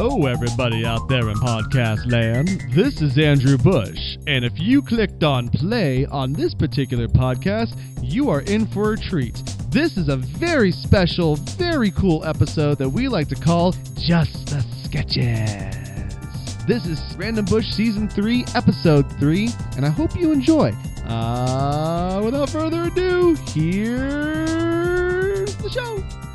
Hello, everybody out there in podcast land. This is Andrew Bush, and if you clicked on play on this particular podcast, you are in for a treat. This is a very special, very cool episode that we like to call Just the Sketches. This is Random Bush Season 3, Episode 3, and I hope you enjoy. Uh, without further ado, here's the show.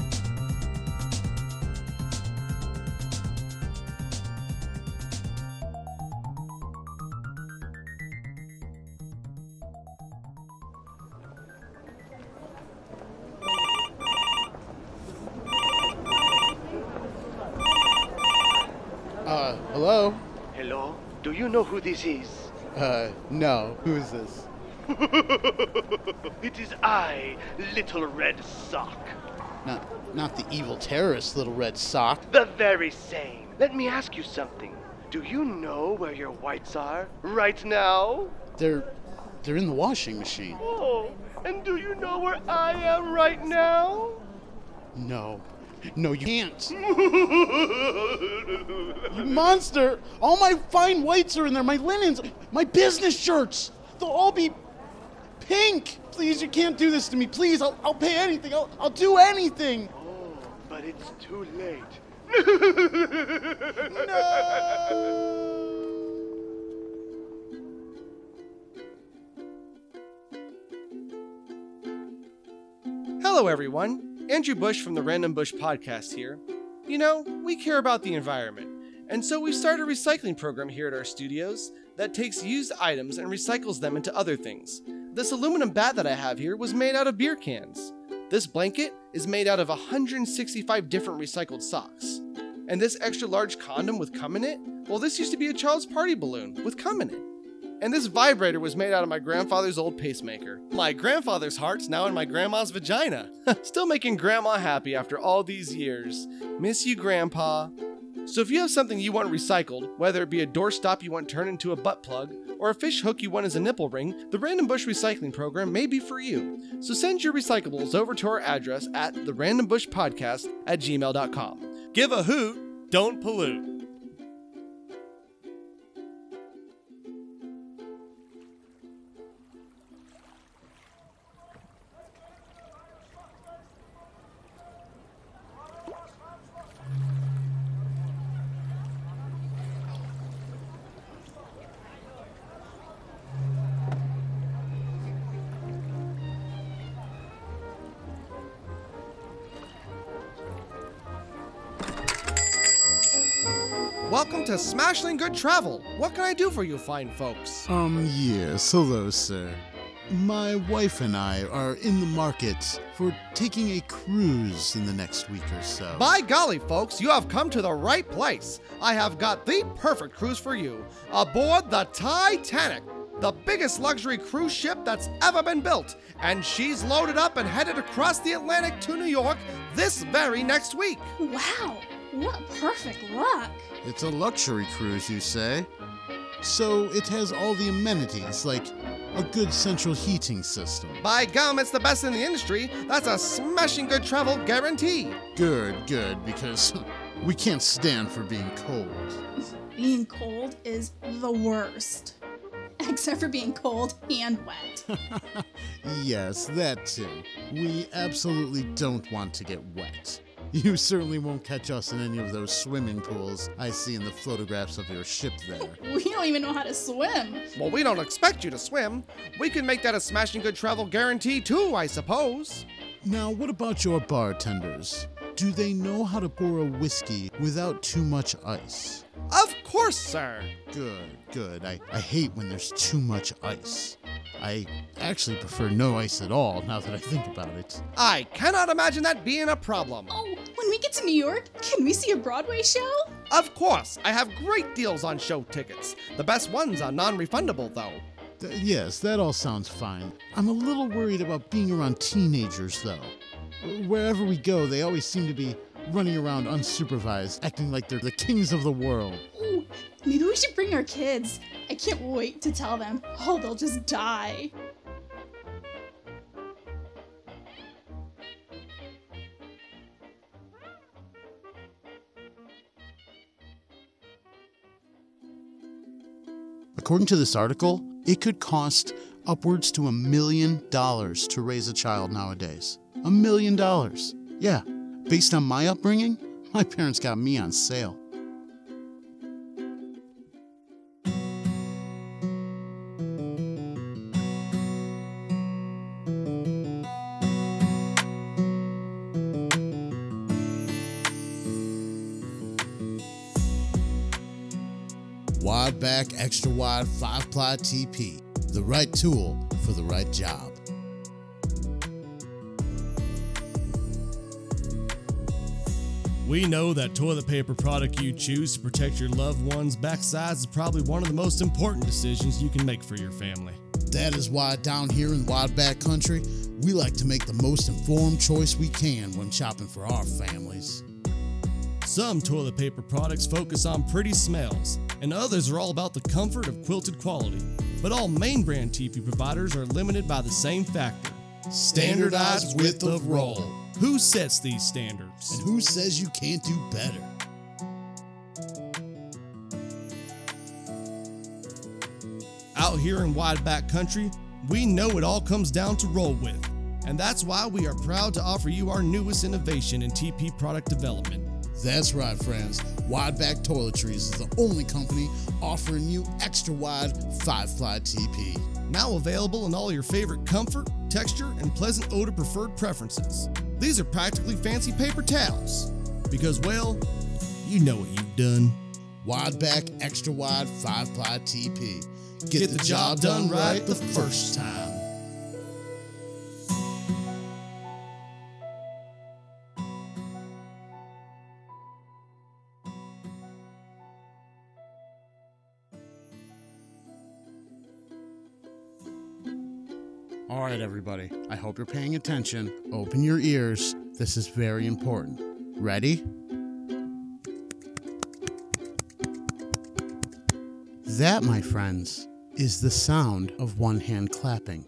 Know who this is? Uh, no. Who is this? it is I, Little Red Sock. Not, not the evil terrorist, little red sock. The very same. Let me ask you something. Do you know where your whites are right now? They're, they're in the washing machine. Oh, and do you know where I am right now? No. No, you can't. You monster! All my fine whites are in there. My linens, my business shirts. They'll all be pink. Please, you can't do this to me. Please, I'll, I'll pay anything. I'll, I'll do anything. oh, but it's too late. no! Hello, everyone. Andrew Bush from the Random Bush podcast here. You know, we care about the environment, and so we start a recycling program here at our studios that takes used items and recycles them into other things. This aluminum bat that I have here was made out of beer cans. This blanket is made out of 165 different recycled socks. And this extra large condom with cum in it? Well, this used to be a child's party balloon with cum in it. And this vibrator was made out of my grandfather's old pacemaker. My grandfather's heart's now in my grandma's vagina. Still making grandma happy after all these years. Miss you, grandpa. So if you have something you want recycled, whether it be a doorstop you want turned into a butt plug, or a fish hook you want as a nipple ring, the Random Bush Recycling Program may be for you. So send your recyclables over to our address at the Random Bush Podcast at gmail.com. Give a hoot, don't pollute. Welcome to Smashing Good Travel. What can I do for you fine folks? Um, yes, hello, sir. My wife and I are in the market for taking a cruise in the next week or so. By golly, folks, you have come to the right place. I have got the perfect cruise for you. Aboard the Titanic, the biggest luxury cruise ship that's ever been built. And she's loaded up and headed across the Atlantic to New York this very next week. Wow, what perfect luck! It's a luxury cruise, you say? So it has all the amenities, like a good central heating system. By gum, it's the best in the industry. That's a smashing good travel guarantee. Good, good, because we can't stand for being cold. Being cold is the worst. Except for being cold and wet. Yes, that too. We absolutely don't want to get wet. You certainly won't catch us in any of those swimming pools I see in the photographs of your ship there. we don't even know how to swim. Well, we don't expect you to swim. We can make that a smashing good travel guarantee too, I suppose. Now, what about your bartenders? Do they know how to pour a whiskey without too much ice? Of course, sir. Good, good. I, I hate when there's too much ice. I actually prefer no ice at all now that I think about it. I cannot imagine that being a problem. Oh, when we get to New York, can we see a Broadway show? Of course, I have great deals on show tickets. The best ones are non refundable, though. Th- yes, that all sounds fine. I'm a little worried about being around teenagers, though wherever we go, they always seem to be running around unsupervised, acting like they're the kings of the world. Ooh, maybe we should bring our kids. I can't wait to tell them. Oh, they'll just die. According to this article, it could cost upwards to a million dollars to raise a child nowadays. A million dollars. Yeah, based on my upbringing, my parents got me on sale. Wide back, extra wide, 5 ply TP. The right tool for the right job. We know that toilet paper product you choose to protect your loved one's backsides is probably one of the most important decisions you can make for your family. That is why down here in Wide Back Country, we like to make the most informed choice we can when shopping for our families. Some toilet paper products focus on pretty smells, and others are all about the comfort of quilted quality. But all main brand TP providers are limited by the same factor Standardized width of roll. Who sets these standards? And who says you can't do better? Out here in wide back country, we know it all comes down to roll with. And that's why we are proud to offer you our newest innovation in TP product development. That's right, friends. Wide Back Toiletries is the only company offering you extra wide 5 ply TP. Now available in all your favorite comfort, texture, and pleasant odor preferred preferences. These are practically fancy paper towels. Because, well, you know what you've done. Wide Back Extra Wide 5 ply TP. Get, Get the job done right the first time. All right, everybody. I hope you're paying attention. Open your ears. This is very important. Ready? That, my friends, is the sound of one hand clapping.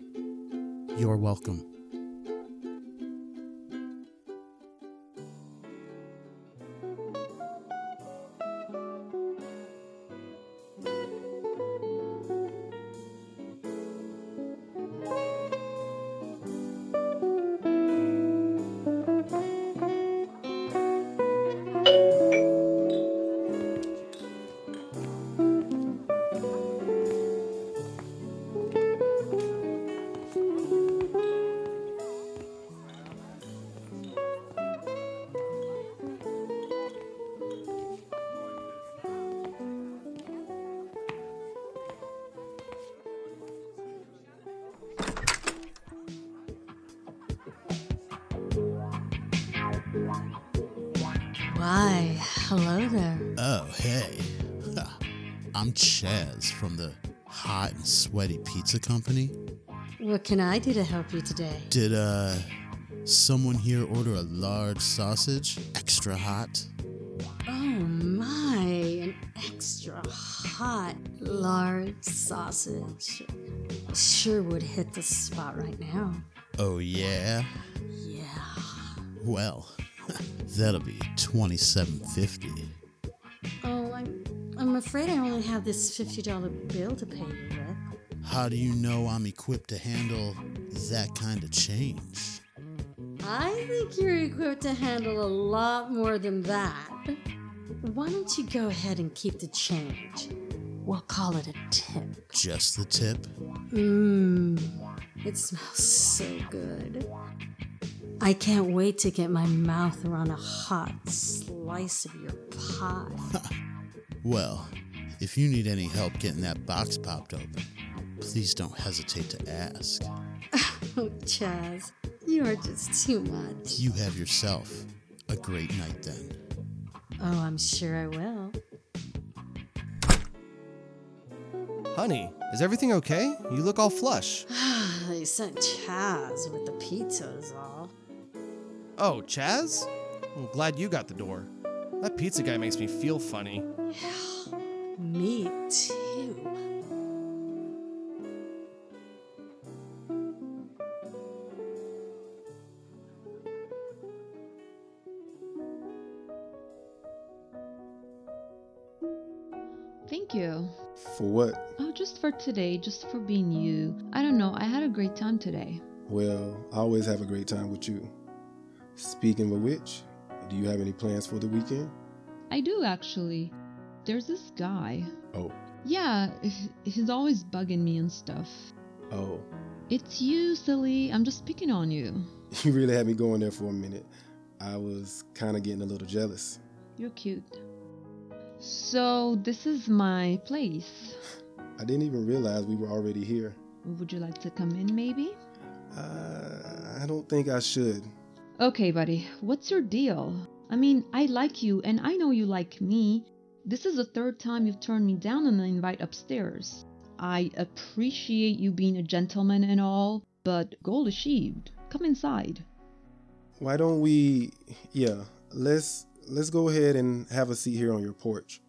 You're welcome. Chaz from the Hot and Sweaty Pizza Company. What can I do to help you today? Did, uh, someone here order a large sausage? Extra hot? Oh my, an extra hot, large sausage. Sure would hit the spot right now. Oh, yeah? Yeah. Well, that'll be 2750 Oh, I'm, I'm afraid I only have this $50 bill to pay you with. How do you know I'm equipped to handle that kind of change? I think you're equipped to handle a lot more than that. Why don't you go ahead and keep the change? We'll call it a tip. Just the tip? Mmm, it smells so good. I can't wait to get my mouth around a hot slice of your pie. Well, if you need any help getting that box popped open, please don't hesitate to ask. Oh, Chaz, you are just too much. You have yourself a great night then. Oh, I'm sure I will. Honey, is everything okay? You look all flush. they sent Chaz with the pizza is all. Oh, Chaz? I'm glad you got the door. That pizza guy makes me feel funny. Me too. Thank you. For what? Oh, just for today, just for being you. I don't know, I had a great time today. Well, I always have a great time with you. Speaking of which, do you have any plans for the weekend? I do actually. There's this guy. Oh, Yeah, he's always bugging me and stuff. oh. It's you, silly. I'm just picking on you. You really had me going there for a minute. I was kind of getting a little jealous. You're cute. So, this is my place. I didn't even realize we were already here. Would you like to come in, maybe? Uh, I don't think I should. Okay, buddy, what's your deal? I mean, I like you, and I know you like me. This is the third time you've turned me down on the invite upstairs. I appreciate you being a gentleman and all, but goal achieved. Come inside. Why don't we? Yeah, let's let's go ahead and have a seat here on your porch.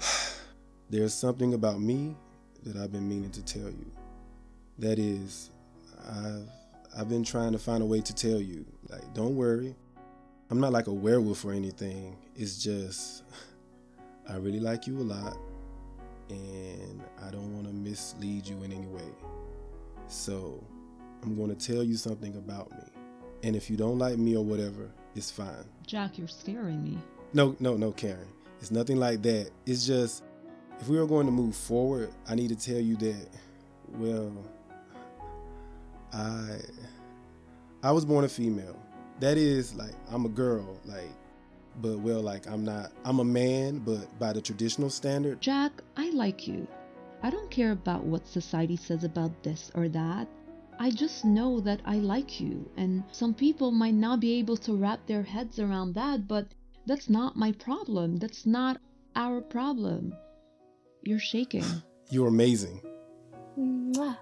There's something about me that I've been meaning to tell you. That is, I've I've been trying to find a way to tell you. Like, don't worry, I'm not like a werewolf or anything. It's just I really like you a lot, and I don't want to mislead you in any way. So I'm going to tell you something about me. And if you don't like me or whatever, it's fine. Jack, you're scaring me. No, no, no, Karen. It's nothing like that. It's just if we are going to move forward, I need to tell you that well I I was born a female. That is like I'm a girl, like but well like I'm not I'm a man, but by the traditional standard, Jack, I like you. I don't care about what society says about this or that. I just know that I like you, and some people might not be able to wrap their heads around that, but that's not my problem. That's not our problem. You're shaking. you're amazing. Mwah.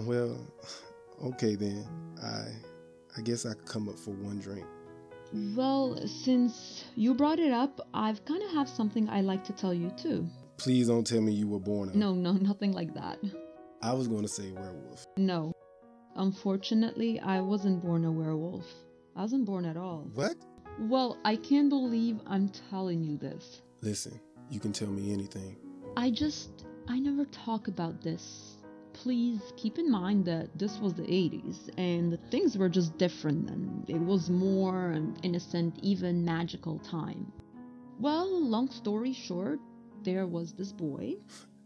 Well, okay then. I I guess I could come up for one drink. Well, since you brought it up, I've kind of have something I like to tell you too. Please don't tell me you were born a No, no, nothing like that. I was going to say werewolf. No. Unfortunately, I wasn't born a werewolf. I wasn't born at all. What? Well, I can't believe I'm telling you this. Listen, you can tell me anything. I just, I never talk about this. Please keep in mind that this was the 80s and things were just different then. It was more an innocent, even magical time. Well, long story short, there was this boy.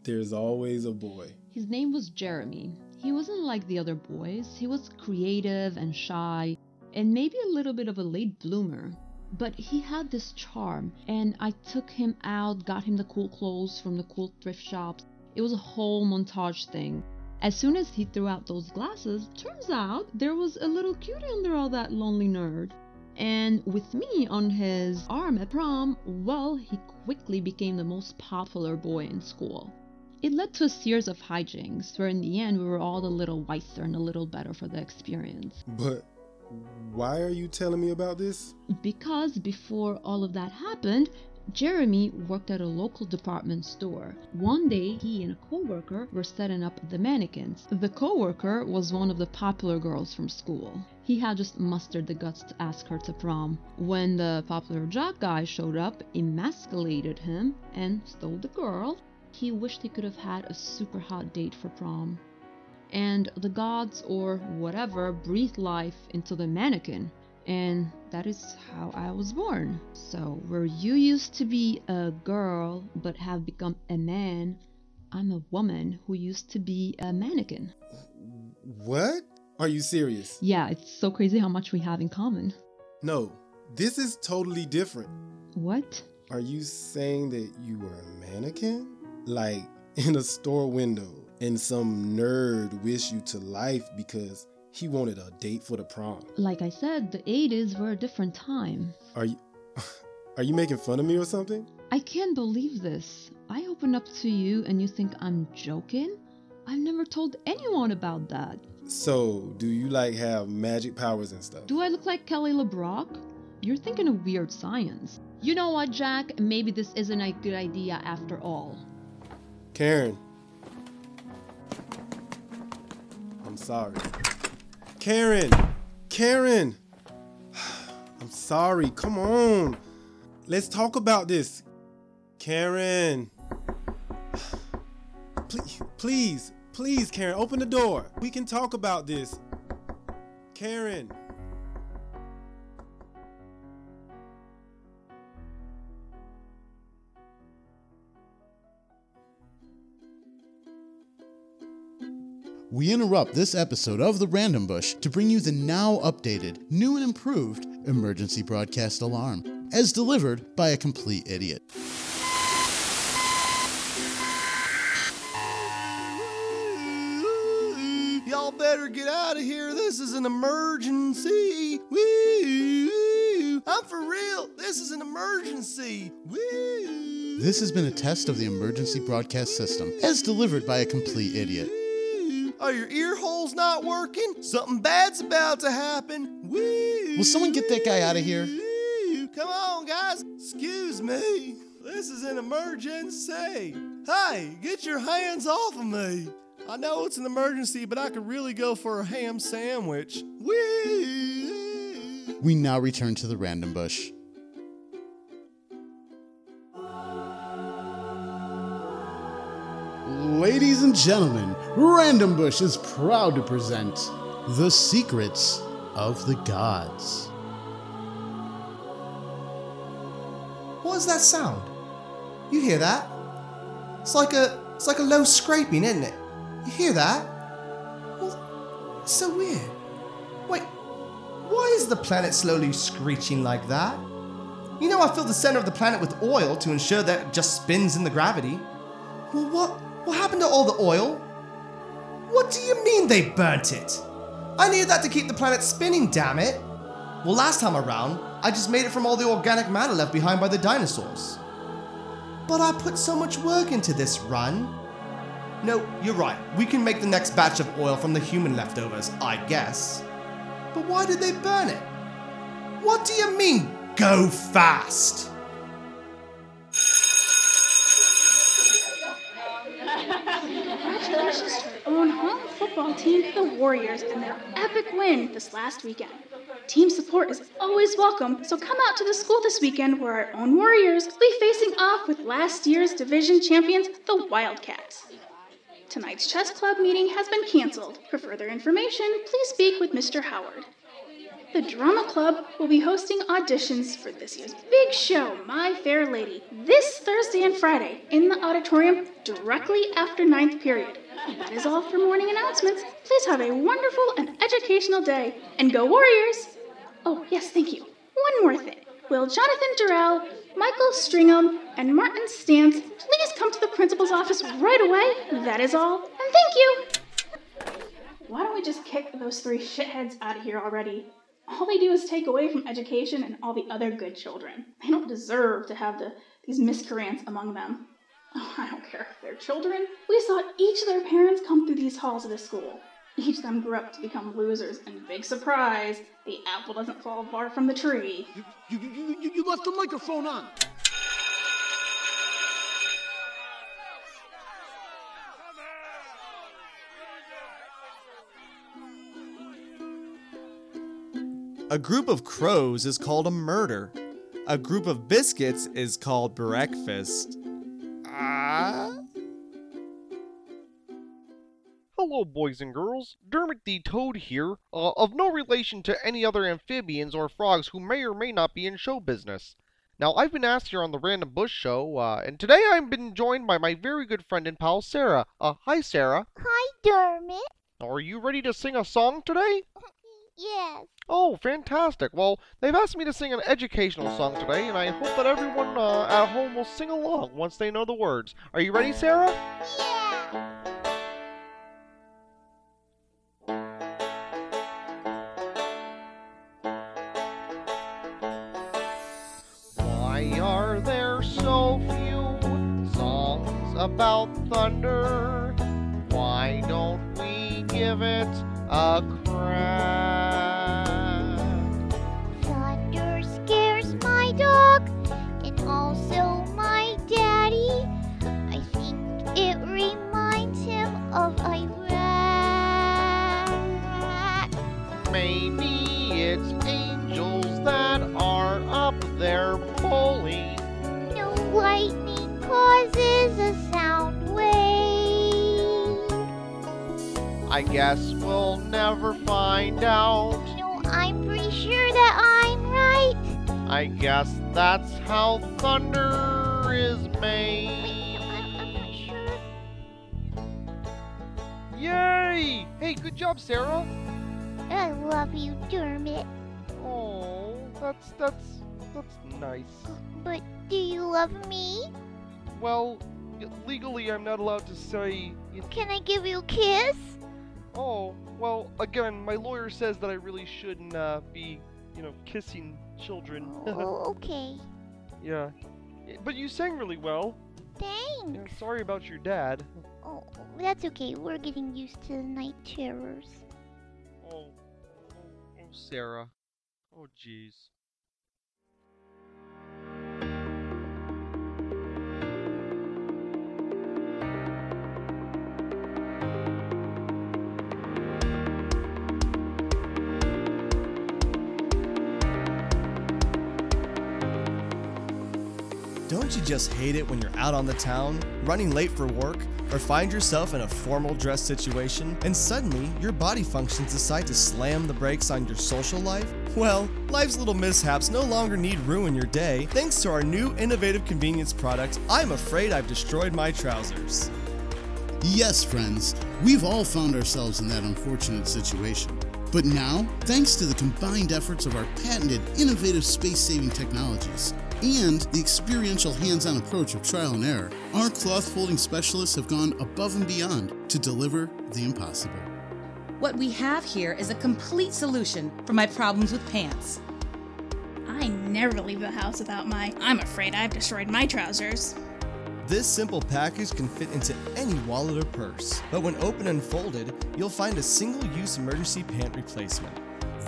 There's always a boy. His name was Jeremy. He wasn't like the other boys. He was creative and shy, and maybe a little bit of a late bloomer. But he had this charm, and I took him out, got him the cool clothes from the cool thrift shops. It was a whole montage thing. As soon as he threw out those glasses, turns out there was a little cutie under all that lonely nerd. And with me on his arm at prom, well, he quickly became the most popular boy in school. It led to a series of hijinks where, in the end, we were all a little wiser and a little better for the experience. But why are you telling me about this? Because before all of that happened, Jeremy worked at a local department store. One day, he and a coworker were setting up the mannequins. The coworker was one of the popular girls from school. He had just mustered the guts to ask her to prom. When the popular jock guy showed up, emasculated him, and stole the girl, he wished he could have had a super hot date for prom. And the gods, or whatever, breathed life into the mannequin. And that is how I was born. So, where you used to be a girl but have become a man, I'm a woman who used to be a mannequin. What? Are you serious? Yeah, it's so crazy how much we have in common. No, this is totally different. What? Are you saying that you were a mannequin? Like in a store window and some nerd wish you to life because he wanted a date for the prom. Like I said, the 80s were a different time. Are you Are you making fun of me or something? I can't believe this. I open up to you and you think I'm joking? I've never told anyone about that. So, do you like have magic powers and stuff? Do I look like Kelly LeBrock? You're thinking of weird science. You know what, Jack? Maybe this isn't a good idea after all. Karen. I'm sorry. Karen! Karen! I'm sorry. Come on. Let's talk about this. Karen. please, please, please, Karen, open the door. We can talk about this. Karen. We interrupt this episode of The Random Bush to bring you the now updated, new and improved emergency broadcast alarm, as delivered by a complete idiot. Y'all better get out of here. This is an emergency. Woo! I'm for real. This is an emergency. Woo! This has been a test of the emergency broadcast system, as delivered by a complete idiot. Are your ear holes not working? Something bad's about to happen. Woo! Will someone get that guy out of here? Come on, guys. Excuse me. This is an emergency. Hey, get your hands off of me. I know it's an emergency, but I could really go for a ham sandwich. Woo! We now return to the random bush. Ladies and gentlemen, Random Bush is proud to present The Secrets of the Gods. What is that sound? You hear that? It's like a it's like a low scraping, isn't it? You hear that? Well, it's so weird. Wait, why is the planet slowly screeching like that? You know I fill the center of the planet with oil to ensure that it just spins in the gravity. Well, what what happened to all the oil? What do you mean they burnt it? I needed that to keep the planet spinning, damn it. Well, last time around, I just made it from all the organic matter left behind by the dinosaurs. But I put so much work into this run. No, you're right. We can make the next batch of oil from the human leftovers, I guess. But why did they burn it? What do you mean, go fast? Football team, the Warriors, and their epic win this last weekend. Team support is always welcome, so come out to the school this weekend where our own Warriors will be facing off with last year's division champions, the Wildcats. Tonight's chess club meeting has been canceled. For further information, please speak with Mr. Howard. The Drama Club will be hosting auditions for this year's big show, My Fair Lady, this Thursday and Friday in the auditorium directly after ninth period. That is all for morning announcements. Please have a wonderful and educational day, and go Warriors! Oh, yes, thank you. One more thing. Will Jonathan Durrell, Michael Stringham, and Martin Stantz please come to the principal's office right away? That is all, and thank you! Why don't we just kick those three shitheads out of here already? All they do is take away from education and all the other good children. They don't deserve to have the, these miscreants among them. Oh, I don't care if they're children. We saw each of their parents come through these halls of the school. Each of them grew up to become losers, and big surprise, the apple doesn't fall far from the tree. You, you, you, you left the microphone on. A group of crows is called a murder. A group of biscuits is called breakfast. Hello, boys and girls. Dermot the Toad here, uh, of no relation to any other amphibians or frogs who may or may not be in show business. Now, I've been asked here on the Random Bush Show, uh, and today I've been joined by my very good friend and pal, Sarah. Uh, hi, Sarah. Hi, Dermot. Are you ready to sing a song today? Yes. Oh, fantastic. Well, they've asked me to sing an educational song today, and I hope that everyone uh, at home will sing along once they know the words. Are you ready, Sarah? Yeah. Why are there so few songs about thunder? Why don't we give it a crack? I guess we'll never find out. No, I'm pretty sure that I'm right. I guess that's how thunder is made. Yay! Hey, good job, Sarah. I love you, Dermot. Oh, that's that's that's nice. But do you love me? Well, legally, I'm not allowed to say. Can I give you a kiss? Oh, well, again, my lawyer says that I really shouldn't uh, be, you know, kissing children. Oh, okay. yeah, but you sang really well. Thanks. Yeah, sorry about your dad. Oh, that's okay. We're getting used to the night terrors. Oh, Oh, oh, Sarah. Oh, jeez. Don't you just hate it when you're out on the town, running late for work, or find yourself in a formal dress situation, and suddenly your body functions decide to slam the brakes on your social life? Well, life's little mishaps no longer need ruin your day thanks to our new innovative convenience product, I'm Afraid I've Destroyed My Trousers. Yes, friends, we've all found ourselves in that unfortunate situation. But now, thanks to the combined efforts of our patented innovative space saving technologies and the experiential hands on approach of trial and error, our cloth folding specialists have gone above and beyond to deliver the impossible. What we have here is a complete solution for my problems with pants. I never leave the house without my I'm afraid I've destroyed my trousers. This simple package can fit into any wallet or purse, but when open and folded, you'll find a single use emergency pant replacement.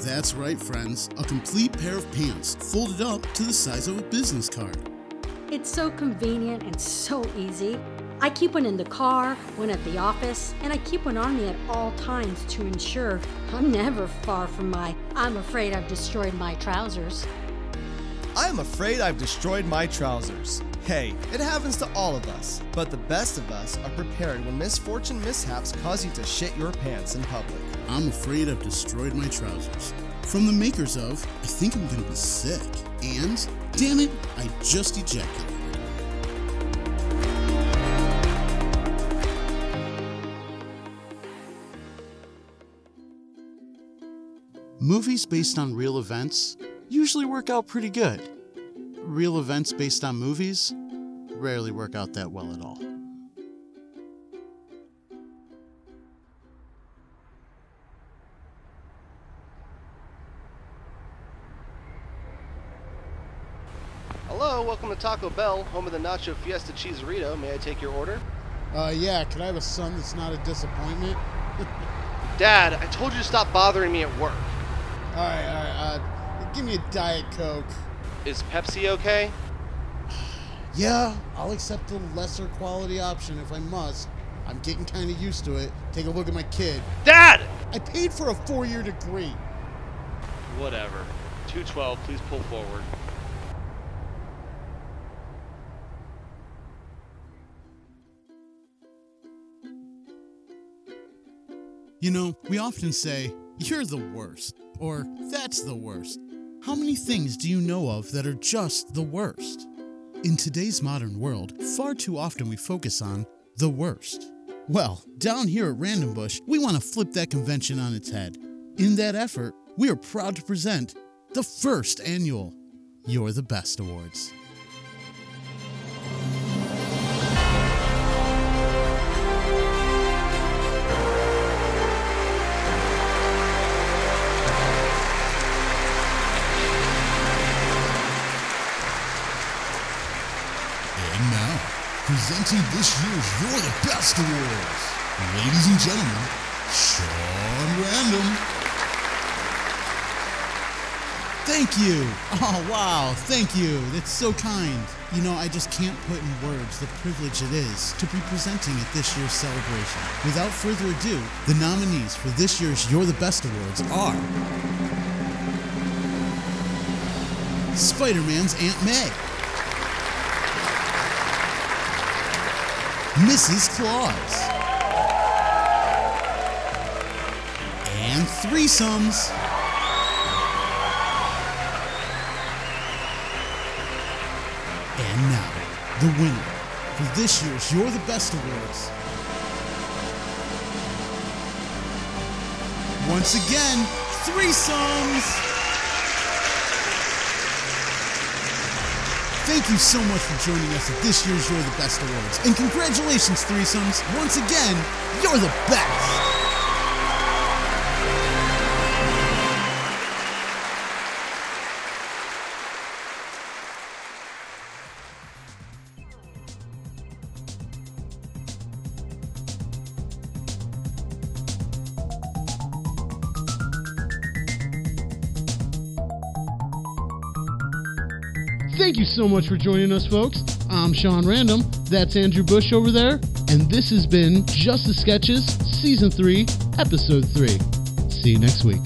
That's right, friends. A complete pair of pants folded up to the size of a business card. It's so convenient and so easy. I keep one in the car, one at the office, and I keep one on me at all times to ensure I'm never far from my I'm afraid I've destroyed my trousers. I'm afraid I've destroyed my trousers. Hey, it happens to all of us, but the best of us are prepared when misfortune mishaps cause you to shit your pants in public. I'm afraid I've destroyed my trousers. From the makers of I think I'm gonna be sick and damn it, I just ejaculated. Movies based on real events usually work out pretty good. Real events based on movies rarely work out that well at all. Taco Bell, home of the Nacho Fiesta Cheeserito. May I take your order? Uh, yeah, can I have a son that's not a disappointment? Dad, I told you to stop bothering me at work. Alright, alright, uh, give me a Diet Coke. Is Pepsi okay? Yeah, I'll accept the lesser quality option if I must. I'm getting kind of used to it. Take a look at my kid. Dad! I paid for a four year degree. Whatever. 212, please pull forward. You know, we often say, you're the worst, or that's the worst. How many things do you know of that are just the worst? In today's modern world, far too often we focus on the worst. Well, down here at Random Bush, we want to flip that convention on its head. In that effort, we are proud to present the first annual You're the Best Awards. And now, presenting this year's You're the Best Awards, ladies and gentlemen, Sean Random. Thank you. Oh, wow. Thank you. That's so kind. You know, I just can't put in words the privilege it is to be presenting at this year's celebration. Without further ado, the nominees for this year's You're the Best Awards are Spider Man's Aunt May, Mrs. Claus, and threesomes. And now, the winner for this year's You're the Best Awards. Once again, threesomes! Thank you so much for joining us at this year's You're the Best Awards. And congratulations, threesomes! Once again, you're the best! So much for joining us, folks. I'm Sean Random. That's Andrew Bush over there. And this has been Just the Sketches, Season 3, Episode 3. See you next week.